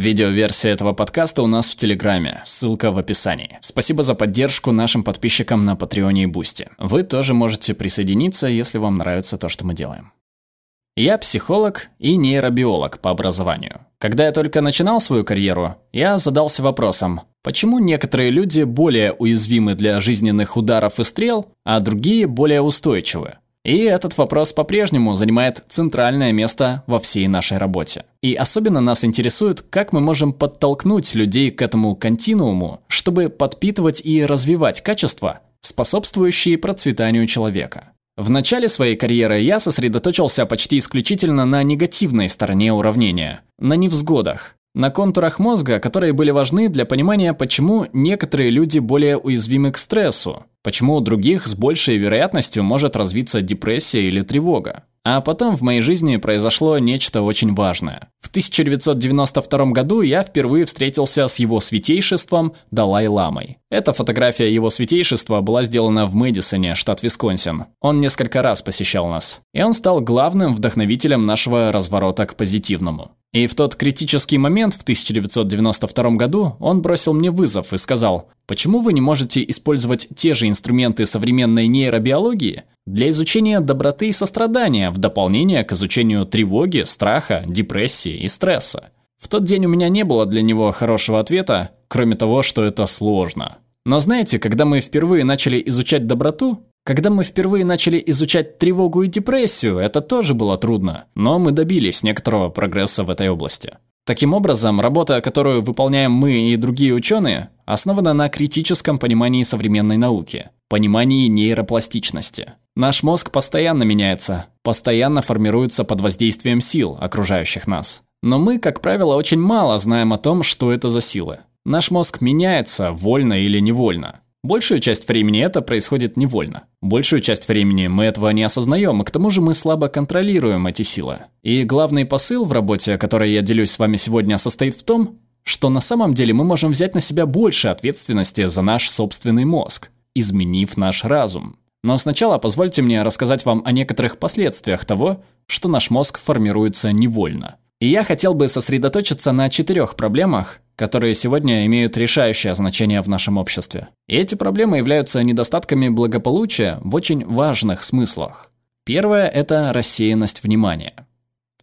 Видеоверсия этого подкаста у нас в Телеграме, ссылка в описании. Спасибо за поддержку нашим подписчикам на Patreon е и Boosty. Вы тоже можете присоединиться, если вам нравится то, что мы делаем. Я психолог и нейробиолог по образованию. Когда я только начинал свою карьеру, я задался вопросом, почему некоторые люди более уязвимы для жизненных ударов и стрел, а другие более устойчивы? И этот вопрос по-прежнему занимает центральное место во всей нашей работе. И особенно нас интересует, как мы можем подтолкнуть людей к этому континууму, чтобы подпитывать и развивать качества, способствующие процветанию человека. В начале своей карьеры я сосредоточился почти исключительно на негативной стороне уравнения, на невзгодах, на контурах мозга, которые были важны для понимания, почему некоторые люди более уязвимы к стрессу, почему у других с большей вероятностью может развиться депрессия или тревога. А потом в моей жизни произошло нечто очень важное. В 1992 году я впервые встретился с его святейшеством Далай-ламой. Эта фотография его святейшества была сделана в Мэдисоне, штат Висконсин. Он несколько раз посещал нас. И он стал главным вдохновителем нашего разворота к позитивному. И в тот критический момент в 1992 году он бросил мне вызов и сказал, почему вы не можете использовать те же инструменты современной нейробиологии для изучения доброты и сострадания в дополнение к изучению тревоги, страха, депрессии и стресса. В тот день у меня не было для него хорошего ответа, кроме того, что это сложно. Но знаете, когда мы впервые начали изучать доброту, когда мы впервые начали изучать тревогу и депрессию, это тоже было трудно, но мы добились некоторого прогресса в этой области. Таким образом, работа, которую выполняем мы и другие ученые, основана на критическом понимании современной науки, понимании нейропластичности. Наш мозг постоянно меняется, постоянно формируется под воздействием сил, окружающих нас. Но мы, как правило, очень мало знаем о том, что это за силы. Наш мозг меняется, вольно или невольно. Большую часть времени это происходит невольно. Большую часть времени мы этого не осознаем, и к тому же мы слабо контролируем эти силы. И главный посыл в работе, которой я делюсь с вами сегодня, состоит в том, что на самом деле мы можем взять на себя больше ответственности за наш собственный мозг, изменив наш разум. Но сначала позвольте мне рассказать вам о некоторых последствиях того, что наш мозг формируется невольно. И я хотел бы сосредоточиться на четырех проблемах, которые сегодня имеют решающее значение в нашем обществе. И эти проблемы являются недостатками благополучия в очень важных смыслах. Первое – это рассеянность внимания.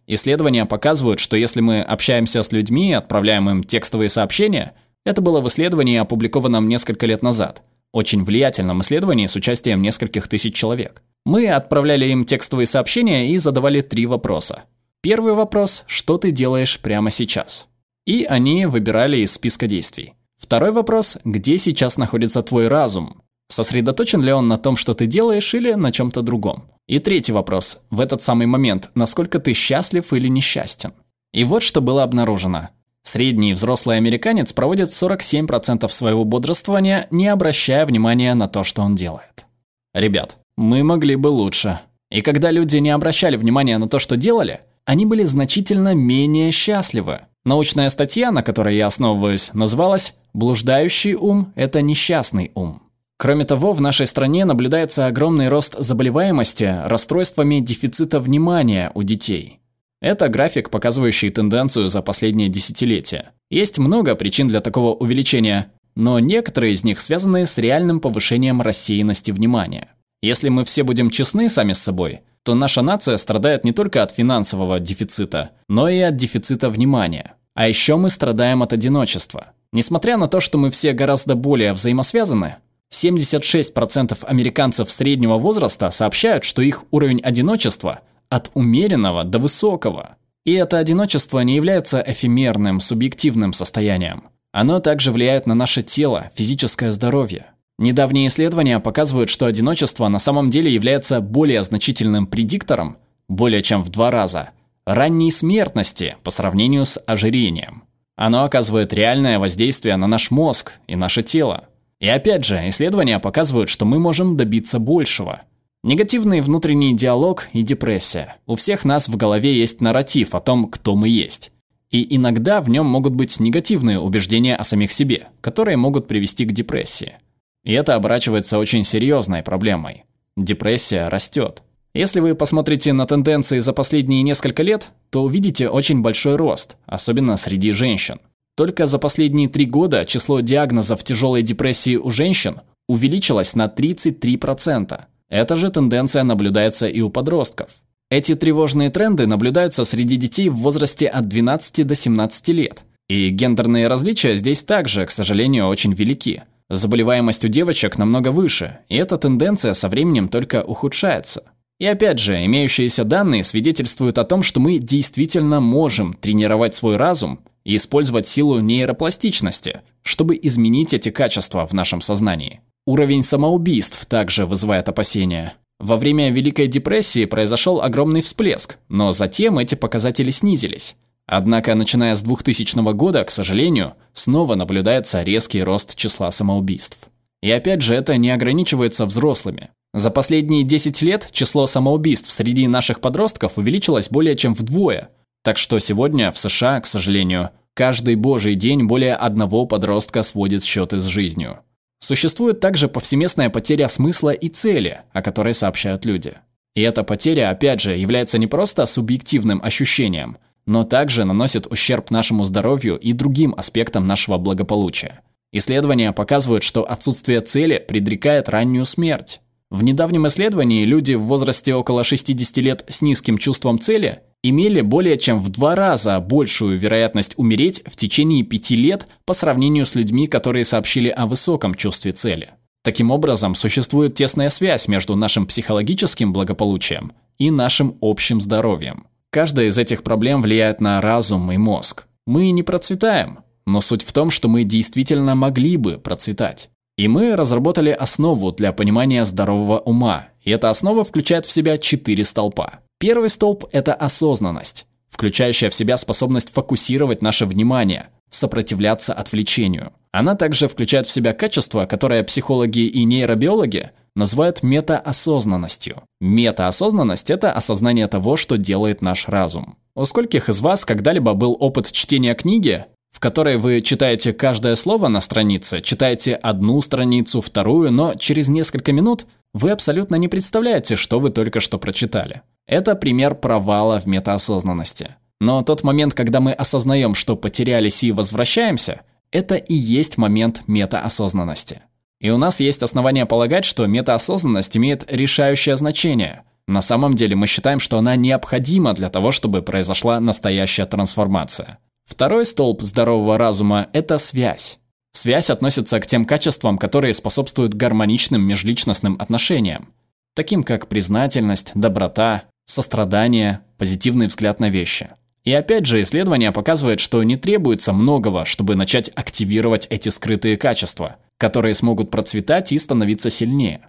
Исследования показывают, что если мы общаемся с людьми, отправляем им текстовые сообщения, это было в исследовании, опубликованном несколько лет назад, очень влиятельном исследовании с участием нескольких тысяч человек. Мы отправляли им текстовые сообщения и задавали три вопроса. Первый вопрос – что ты делаешь прямо сейчас? И они выбирали из списка действий. Второй вопрос – где сейчас находится твой разум? Сосредоточен ли он на том, что ты делаешь, или на чем-то другом? И третий вопрос – в этот самый момент, насколько ты счастлив или несчастен? И вот что было обнаружено. Средний взрослый американец проводит 47% своего бодрствования, не обращая внимания на то, что он делает. Ребят, мы могли бы лучше. И когда люди не обращали внимания на то, что делали, они были значительно менее счастливы. Научная статья, на которой я основываюсь, называлась «Блуждающий ум – это несчастный ум». Кроме того, в нашей стране наблюдается огромный рост заболеваемости расстройствами дефицита внимания у детей. Это график, показывающий тенденцию за последние десятилетия. Есть много причин для такого увеличения, но некоторые из них связаны с реальным повышением рассеянности внимания. Если мы все будем честны сами с собой, то наша нация страдает не только от финансового дефицита, но и от дефицита внимания. А еще мы страдаем от одиночества. Несмотря на то, что мы все гораздо более взаимосвязаны, 76% американцев среднего возраста сообщают, что их уровень одиночества от умеренного до высокого. И это одиночество не является эфемерным, субъективным состоянием. Оно также влияет на наше тело, физическое здоровье. Недавние исследования показывают, что одиночество на самом деле является более значительным предиктором, более чем в два раза, ранней смертности по сравнению с ожирением. Оно оказывает реальное воздействие на наш мозг и наше тело. И опять же, исследования показывают, что мы можем добиться большего. Негативный внутренний диалог и депрессия. У всех нас в голове есть нарратив о том, кто мы есть. И иногда в нем могут быть негативные убеждения о самих себе, которые могут привести к депрессии. И это оборачивается очень серьезной проблемой. Депрессия растет. Если вы посмотрите на тенденции за последние несколько лет, то увидите очень большой рост, особенно среди женщин. Только за последние три года число диагнозов тяжелой депрессии у женщин увеличилось на 33%. Эта же тенденция наблюдается и у подростков. Эти тревожные тренды наблюдаются среди детей в возрасте от 12 до 17 лет. И гендерные различия здесь также, к сожалению, очень велики. Заболеваемость у девочек намного выше, и эта тенденция со временем только ухудшается. И опять же, имеющиеся данные свидетельствуют о том, что мы действительно можем тренировать свой разум и использовать силу нейропластичности, чтобы изменить эти качества в нашем сознании. Уровень самоубийств также вызывает опасения. Во время Великой депрессии произошел огромный всплеск, но затем эти показатели снизились. Однако, начиная с 2000 года, к сожалению, снова наблюдается резкий рост числа самоубийств. И опять же, это не ограничивается взрослыми. За последние 10 лет число самоубийств среди наших подростков увеличилось более чем вдвое. Так что сегодня в США, к сожалению, каждый божий день более одного подростка сводит счеты с жизнью. Существует также повсеместная потеря смысла и цели, о которой сообщают люди. И эта потеря, опять же, является не просто субъективным ощущением, но также наносит ущерб нашему здоровью и другим аспектам нашего благополучия. Исследования показывают, что отсутствие цели предрекает раннюю смерть. В недавнем исследовании люди в возрасте около 60 лет с низким чувством цели имели более чем в два раза большую вероятность умереть в течение пяти лет по сравнению с людьми, которые сообщили о высоком чувстве цели. Таким образом, существует тесная связь между нашим психологическим благополучием и нашим общим здоровьем. Каждая из этих проблем влияет на разум и мозг. Мы не процветаем, но суть в том, что мы действительно могли бы процветать. И мы разработали основу для понимания здорового ума, и эта основа включает в себя четыре столпа. Первый столб – это осознанность, включающая в себя способность фокусировать наше внимание, сопротивляться отвлечению. Она также включает в себя качество, которое психологи и нейробиологи называют метаосознанностью. Метаосознанность – это осознание того, что делает наш разум. У скольких из вас когда-либо был опыт чтения книги, в которой вы читаете каждое слово на странице, читаете одну страницу, вторую, но через несколько минут вы абсолютно не представляете, что вы только что прочитали. Это пример провала в метаосознанности. Но тот момент, когда мы осознаем, что потерялись и возвращаемся, это и есть момент метаосознанности. И у нас есть основания полагать, что метаосознанность имеет решающее значение. На самом деле мы считаем, что она необходима для того, чтобы произошла настоящая трансформация. Второй столб здорового разума – это связь. Связь относится к тем качествам, которые способствуют гармоничным межличностным отношениям, таким как признательность, доброта, сострадание, позитивный взгляд на вещи. И опять же, исследование показывает, что не требуется многого, чтобы начать активировать эти скрытые качества, которые смогут процветать и становиться сильнее.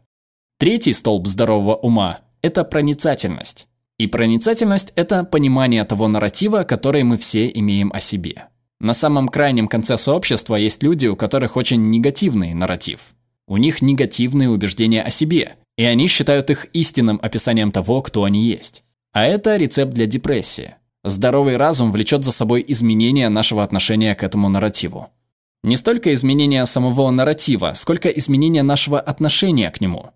Третий столб здорового ума – это проницательность. И проницательность – это понимание того нарратива, который мы все имеем о себе. На самом крайнем конце сообщества есть люди, у которых очень негативный нарратив. У них негативные убеждения о себе, и они считают их истинным описанием того, кто они есть. А это рецепт для депрессии. Здоровый разум влечет за собой изменение нашего отношения к этому нарративу. Не столько изменение самого нарратива, сколько изменение нашего отношения к нему.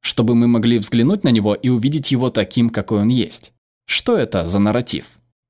Чтобы мы могли взглянуть на него и увидеть его таким, какой он есть. Что это за нарратив?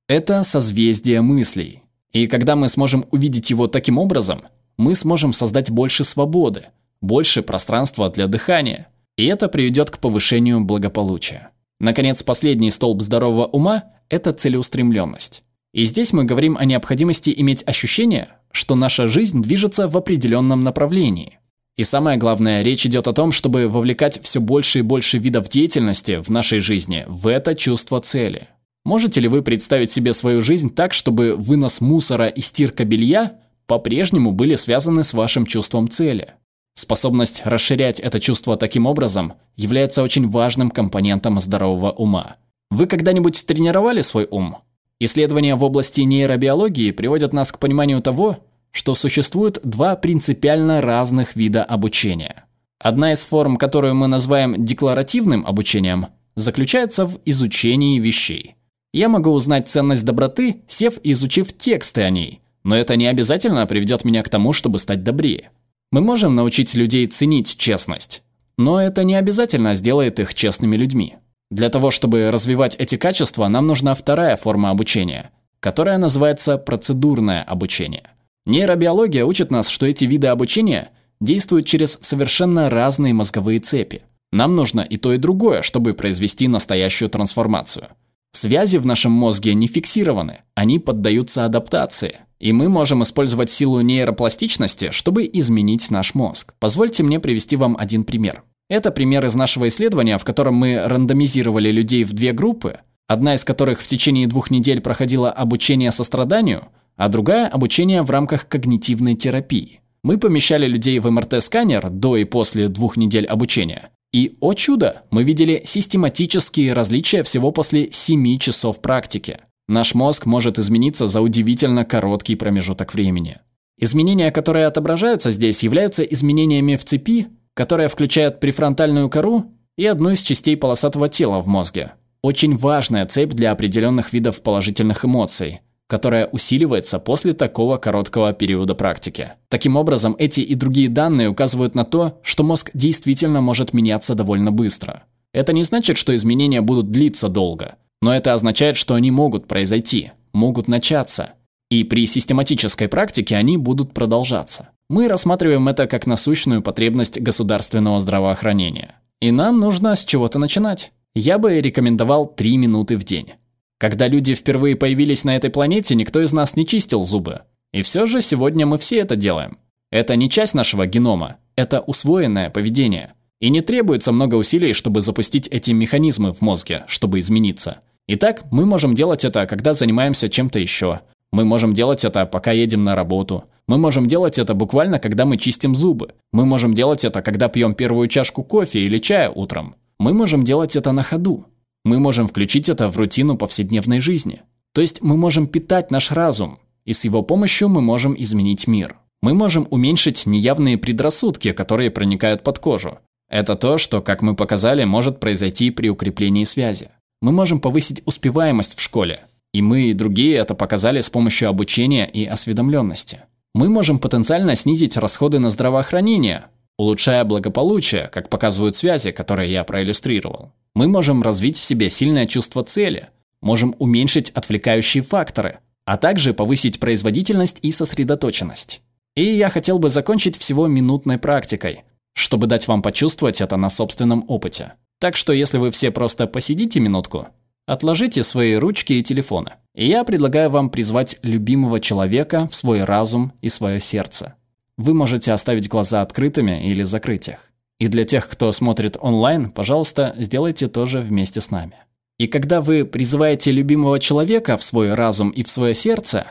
Это созвездие мыслей. И когда мы сможем увидеть его таким образом, мы сможем создать больше свободы, больше пространства для дыхания, и это приведет к повышению благополучия. Наконец, последний столб здорового ума – это целеустремленность. И здесь мы говорим о необходимости иметь ощущение, что наша жизнь движется в определенном направлении. И самое главное, речь идет о том, чтобы вовлекать все больше и больше видов деятельности в нашей жизни в это чувство цели. Можете ли вы представить себе свою жизнь так, чтобы вынос мусора и стирка белья по-прежнему были связаны с вашим чувством цели? Способность расширять это чувство таким образом является очень важным компонентом здорового ума. Вы когда-нибудь тренировали свой ум? Исследования в области нейробиологии приводят нас к пониманию того, что существует два принципиально разных вида обучения. Одна из форм, которую мы называем декларативным обучением, заключается в изучении вещей. Я могу узнать ценность доброты, сев изучив тексты о ней, но это не обязательно приведет меня к тому, чтобы стать добрее. Мы можем научить людей ценить честность, но это не обязательно сделает их честными людьми. Для того, чтобы развивать эти качества, нам нужна вторая форма обучения, которая называется процедурное обучение. Нейробиология учит нас, что эти виды обучения действуют через совершенно разные мозговые цепи. Нам нужно и то, и другое, чтобы произвести настоящую трансформацию. Связи в нашем мозге не фиксированы, они поддаются адаптации. И мы можем использовать силу нейропластичности, чтобы изменить наш мозг. Позвольте мне привести вам один пример. Это пример из нашего исследования, в котором мы рандомизировали людей в две группы, одна из которых в течение двух недель проходила обучение состраданию, а другая – обучение в рамках когнитивной терапии. Мы помещали людей в МРТ-сканер до и после двух недель обучения. И, о чудо, мы видели систематические различия всего после 7 часов практики. Наш мозг может измениться за удивительно короткий промежуток времени. Изменения, которые отображаются здесь, являются изменениями в цепи, которая включает префронтальную кору и одну из частей полосатого тела в мозге. Очень важная цепь для определенных видов положительных эмоций, которая усиливается после такого короткого периода практики. Таким образом, эти и другие данные указывают на то, что мозг действительно может меняться довольно быстро. Это не значит, что изменения будут длиться долго, но это означает, что они могут произойти, могут начаться, и при систематической практике они будут продолжаться. Мы рассматриваем это как насущную потребность государственного здравоохранения. И нам нужно с чего-то начинать. Я бы рекомендовал 3 минуты в день. Когда люди впервые появились на этой планете, никто из нас не чистил зубы. И все же сегодня мы все это делаем. Это не часть нашего генома, это усвоенное поведение. И не требуется много усилий, чтобы запустить эти механизмы в мозге, чтобы измениться. Итак, мы можем делать это, когда занимаемся чем-то еще. Мы можем делать это, пока едем на работу. Мы можем делать это буквально, когда мы чистим зубы. Мы можем делать это, когда пьем первую чашку кофе или чая утром. Мы можем делать это на ходу. Мы можем включить это в рутину повседневной жизни. То есть мы можем питать наш разум, и с его помощью мы можем изменить мир. Мы можем уменьшить неявные предрассудки, которые проникают под кожу. Это то, что, как мы показали, может произойти при укреплении связи. Мы можем повысить успеваемость в школе. И мы, и другие это показали с помощью обучения и осведомленности. Мы можем потенциально снизить расходы на здравоохранение, улучшая благополучие, как показывают связи, которые я проиллюстрировал. Мы можем развить в себе сильное чувство цели, можем уменьшить отвлекающие факторы, а также повысить производительность и сосредоточенность. И я хотел бы закончить всего минутной практикой, чтобы дать вам почувствовать это на собственном опыте. Так что если вы все просто посидите минутку, отложите свои ручки и телефоны. И я предлагаю вам призвать любимого человека в свой разум и свое сердце. Вы можете оставить глаза открытыми или закрыть их. И для тех, кто смотрит онлайн, пожалуйста, сделайте то же вместе с нами. И когда вы призываете любимого человека в свой разум и в свое сердце,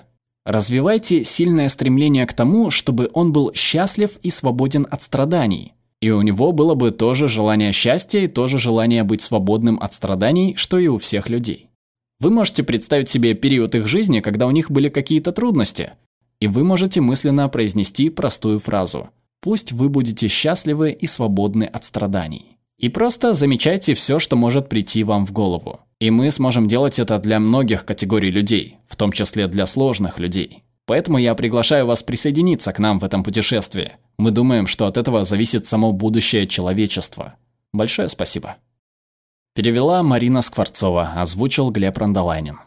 развивайте сильное стремление к тому, чтобы он был счастлив и свободен от страданий. И у него было бы тоже желание счастья и тоже желание быть свободным от страданий, что и у всех людей. Вы можете представить себе период их жизни, когда у них были какие-то трудности, и вы можете мысленно произнести простую фразу «Пусть вы будете счастливы и свободны от страданий». И просто замечайте все, что может прийти вам в голову. И мы сможем делать это для многих категорий людей, в том числе для сложных людей. Поэтому я приглашаю вас присоединиться к нам в этом путешествии. Мы думаем, что от этого зависит само будущее человечества. Большое спасибо. Перевела Марина Скворцова, озвучил Глеб Рандолайнин.